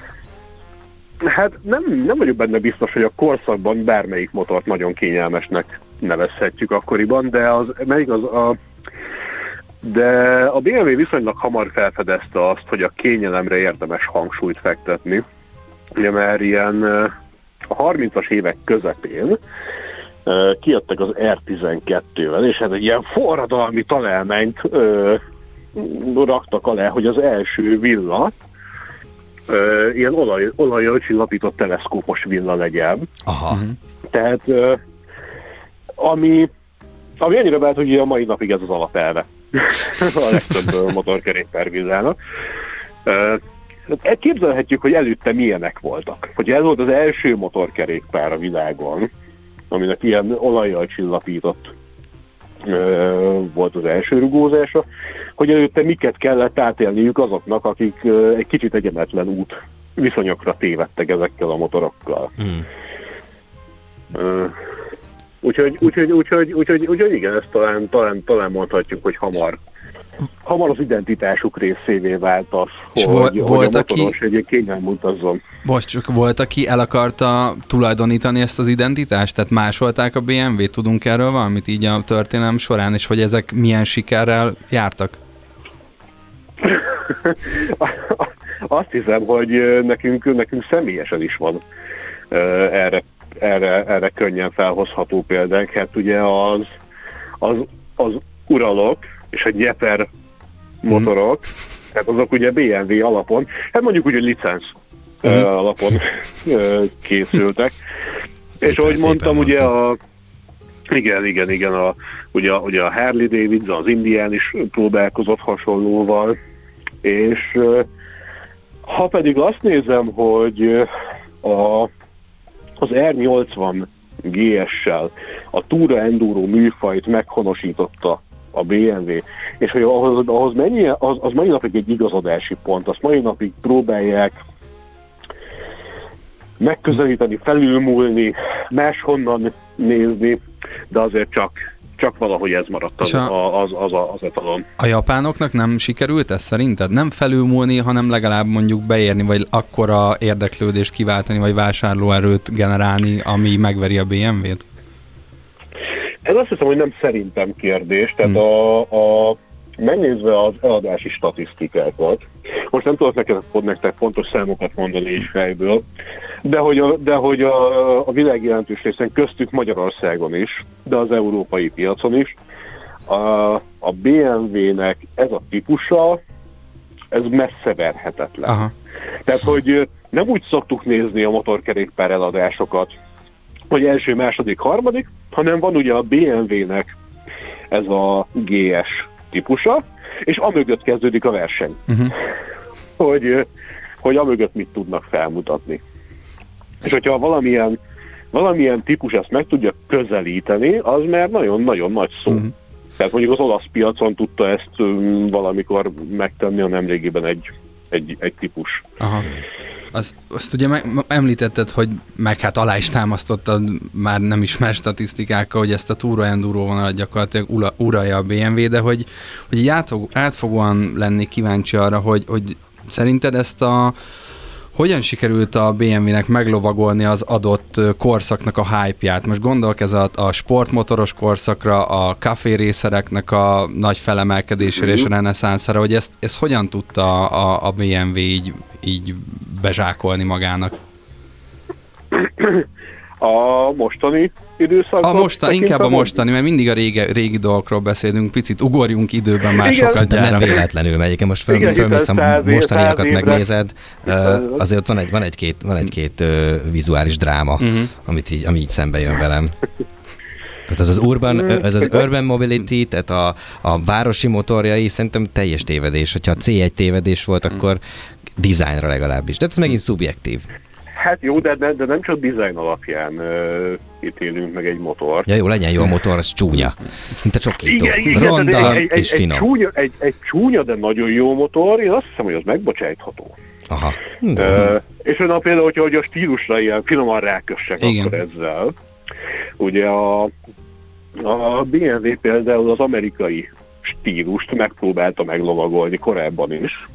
Hát nem, nem vagyok benne biztos, hogy a korszakban bármelyik motort nagyon kényelmesnek nevezhetjük akkoriban, de az, melyik az a de a BMW viszonylag hamar felfedezte azt, hogy a kényelemre érdemes hangsúlyt fektetni. Ugye már ilyen ö, a 30-as évek közepén ö, kijöttek az R12-vel, és hát egy ilyen forradalmi találmányt ö, raktak alá, hogy az első villa ö, ilyen olaj, olajjal csillapított teleszkópos villa legyen. Aha. Mhm. Tehát ö, ami, ami annyira beállt, hogy a mai napig ez az alapelve a legtöbb. Ö, hát Képzelhetjük, hogy előtte milyenek voltak. Hogy ez volt az első motorkerékpár a világon, aminek ilyen olajjal csillapított volt az első rugózása, hogy előtte miket kellett átélniük azoknak, akik egy kicsit egyenetlen út viszonyokra tévedtek ezekkel a motorokkal. Mm. Úgyhogy, úgyhogy, úgyhogy, úgyhogy, úgyhogy igen, ezt talán, talán, talán mondhatjuk, hogy hamar, hamar az identitásuk részévé vált az, És hogy, vol- hogy volt, a aki- motoros egy kényelm utazzon. Most csak volt, aki el akarta tulajdonítani ezt az identitást? Tehát másolták a BMW-t? Tudunk erről valamit így a történelem során, és hogy ezek milyen sikerrel jártak? Azt hiszem, hogy nekünk, nekünk személyesen is van erre, erre, erre könnyen felhozható példánk. Hát ugye az, az, az uralok és a gyeper motorok, tehát azok ugye BMW alapon, hát mondjuk úgy, hogy licenc ö, Mhm. alapon készültek. és Szépen, ahogy szépen mondtam, ugye a igen, igen, igen, a, ugye, ugye a Harley Davidson, az Indián is próbálkozott hasonlóval, és ha pedig azt nézem, hogy a, az R80 GS-sel a Tura Enduro műfajt meghonosította a BMW, és hogy ahhoz, ahhoz mennyi, az, az mai napig egy igazodási pont, azt mai napig próbálják megközelíteni, felülmúlni, máshonnan nézni, de azért csak, csak valahogy ez maradt az, a- az, az, a, az etalon. A japánoknak nem sikerült ez szerinted? Nem felülmúlni, hanem legalább mondjuk beérni, vagy akkora érdeklődést kiváltani, vagy vásárlóerőt generálni, ami megveri a BMW-t? Ez azt hiszem, hogy nem szerintem kérdés, tehát Hmm. a, a megnézve az eladási statisztikákat, most nem tudok neked, nektek pontos számokat mondani így fejből, de hogy a, de hogy a, a világ jelentős részen köztük Magyarországon is, de az európai piacon is, a, a BMW-nek ez a típusa, ez messze verhetetlen. Aha. Tehát, hogy nem úgy szoktuk nézni a motorkerékpár eladásokat, hogy első, második, harmadik, hanem van ugye a BMW-nek ez a GS típusa, és amögött kezdődik a verseny, Uh-huh. hogy, hogy amögött mit tudnak felmutatni. És hogyha valamilyen, valamilyen típus ezt meg tudja közelíteni, az már nagyon-nagyon nagy szó. Mhm. Tehát mondjuk az olasz piacon tudta ezt ö, valamikor megtenni a nemrégiben egy, egy, egy típus. Aha. Azt, azt ugye meg, említetted, hogy meg hát alá is támasztottad már nem ismer statisztikákkal, hogy ezt a Túra Enduro vonalat gyakorlatilag ura, uralja a BMW, de hogy, hogy így átfog, átfogóan lennék kíváncsi arra, hogy, hogy szerinted ezt a hogyan sikerült a BMW-nek meglovagolni az adott korszaknak a hype-ját? Most gondolok ez a, a sportmotoros korszakra, a kaférészereknek a nagy felemelkedésére és a reneszánszára, hogy ezt, ezt hogyan tudta a, a BMW így, így bezsákolni magának? A mostani időszakban? A mostan, inkább a mostani, mert mindig a régi, régi dolgokról beszélünk, picit ugorjunk időben már Igen. sokat De nem gyára. véletlenül megy. Most föl, Igen, fölmész hiszen a száz év- mostaniakat évre- megnézed, Száz- azért van egy, van egy-két, van egy-két ö, vizuális dráma, Uh-huh. amit így, ami így szembe jön velem. Tehát az az urban, ez az urban mobility, tehát a, a városi motorjai szerintem teljes tévedés. Hogyha a C1 tévedés volt, akkor dizájnra legalábbis. De ez megint szubjektív. Hát jó, de, de, de nem csak design alapján uh, ítélünk meg egy motort. Ja jó, legyen jó a motor, az csúnya. Mint a csokító. Ronda egy, egy, és egy, finom. csúnya, egy, egy csúnya, de nagyon jó motor, én azt hiszem, hogy az megbocsájtható. Aha. Uh, és na például, hogyha hogy a stílusra ilyen finoman rákössek Igen. akkor ezzel. Ugye a, a BMW például az amerikai stílust megpróbálta meglovagolni korábban is.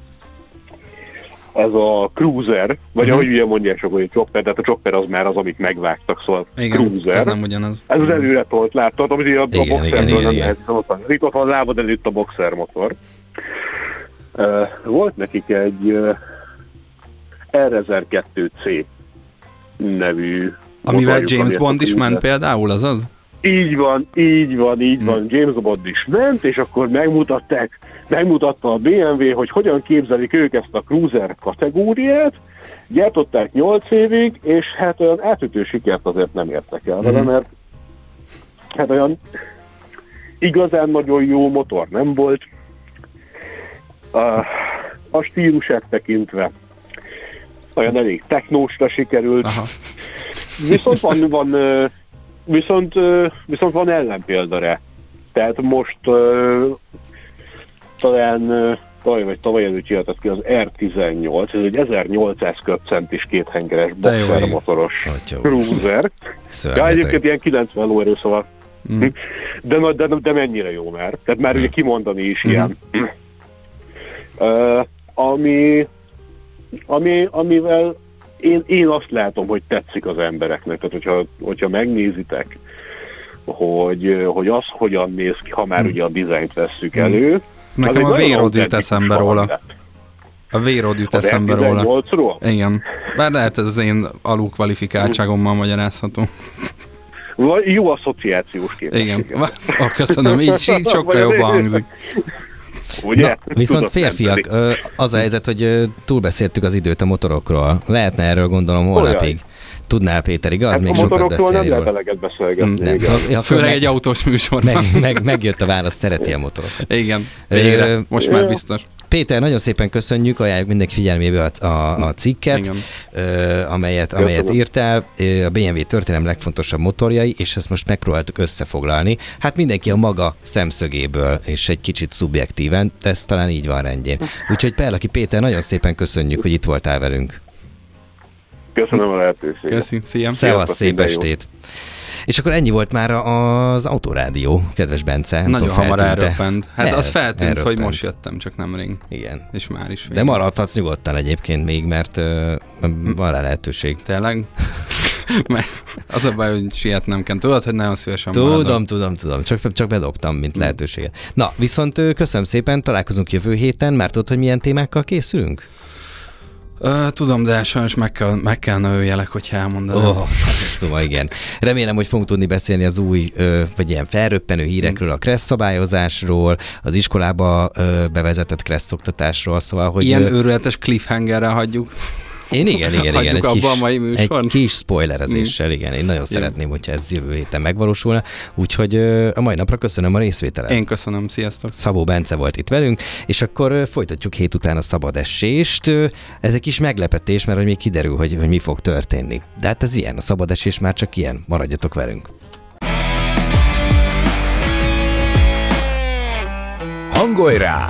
Ez a cruiser, vagy Mhm. ahogy ugye mondják sok, hogy chopper, tehát a chopper az már az, amit megvágtak, szóval Igen, cruiser. ez nem ugyanaz. Ez az előre tolt, láttad, amit a, a Igen, boxerből igen, nem lehet. Itt ott van a lábad előtt a boxer motor. Uh, volt nekik egy uh, R1002C nevű Amivel motorjuk, James Bond a is ment cruiser- például, az az? Így van, így van, így Hm. van. James Bond is ment, és akkor megmutatták, megmutatta a BMW, hogy hogyan képzelik ők ezt a cruiser kategóriát, gyártották 8 évig, és hát olyan átütő sikert azért nem értek el vele, Mhm. mert hát olyan igazán nagyon jó motor nem volt. A, a stílusát tekintve olyan elég technósra sikerült. Aha. Viszont van, van viszont, viszont van ellenpélda rá. Tehát most talán tavaly vagy tavaly előtt jöhetett ki az R18, ez egy 1800 köbcentis kéthengeres boxer motoros cruiser. Ja, egyébként ilyen 90 lóerő, szóval Mm. de, de, de mennyire jó már. Tehát már ugye kimondani is ilyen. Uh, ami, ami, amivel én, én azt látom, hogy tetszik az embereknek. Tehát, hogyha, hogyha megnézitek, hogy, hogy az hogyan néz ki, ha már Mhm. ugye a dizájnt vesszük elő. az Nekem a V-Rod jut eszembe róla. lett. A V-Rod jut Az eszembe róla. R18-ról? Igen. Bár lehet ez az én alulkvalifikáltságommal magyarázható. Jó asszociációs képessége. Igen. Ó, köszönöm, így, így sokkal jobban hangzik. Ugye? Na, viszont Tudod férfiak, menteni. az a helyzet, hogy túlbeszéltük az időt a motorokról. Lehetne erről gondolom holnapig. Tudnál Péter, igaz? Hát Még a sokat motorokról nem beszélni lehet eleget beszélgetni. Mm, Nem, igen. szóval, ja, Főleg meg, egy autós műsorban. meg, meg, megjött a válasz, szereti a motorokat. Igen, végre. Most már biztos. Péter, nagyon szépen köszönjük, ajánljuk mindenki figyelmébe a, a, a cikket, Igen. ö, amelyet, amelyet Köszönöm. írtál, a BMW történelem legfontosabb motorjai, és ezt most megpróbáltuk összefoglalni. Hát mindenki a maga szemszögéből, és egy kicsit szubjektíven, de ez talán így van rendjén. Úgyhogy Perlaki Péter, nagyon szépen köszönjük, hogy itt voltál velünk. Köszönöm a lehetőséget. Köszi, szia. Szevasz, szép minden jót. És akkor ennyi volt már az Autorádió, kedves Bence. Nagyon tudom, hamar elröppent. Hát El- az feltűnt, hogy elröppent. most jöttem, csak nem rég. Igen. És már is De vége. maradhatsz nyugodtan egyébként még, mert uh, van rá lehetőség. Tényleg? Mert az a baj, hogy sietnem kell. Tudod, hogy nagyon szívesen Tudom, maradok. tudom, tudom, csak, csak bedobtam, mint Hm. lehetőséget. Na, viszont köszönöm szépen, találkozunk jövő héten, már tudod, hogy milyen témákkal készülünk? Ö, tudom, de sajnos meg kell, meg kell nőjelek, hogyha elmondod. Ó, oh, ezt tudom, igen. Remélem, hogy fogunk tudni beszélni az új, ö, vagy ilyen felröppenő hírekről, a kressz szabályozásról, az iskolába ö, bevezetett kressz oktatásról, szóval, hogy... Ilyen őrületes cliffhangerrel hagyjuk. Én igen, igen, igen. Egy abba kis, a mai műsort? egy kis spoilerezéssel, igen. Én nagyon szeretném, hogyha ez jövő héten megvalósulna. Úgyhogy a mai napra köszönöm a részvételet. Én köszönöm, sziasztok. Szabó Bence volt itt velünk, és akkor folytatjuk hét után a szabad esést. Ez egy kis meglepetés, mert hogy még kiderül, hogy, hogy mi fog történni. De hát ez ilyen, a szabad esés már csak ilyen. Maradjatok velünk. Hangolj rá!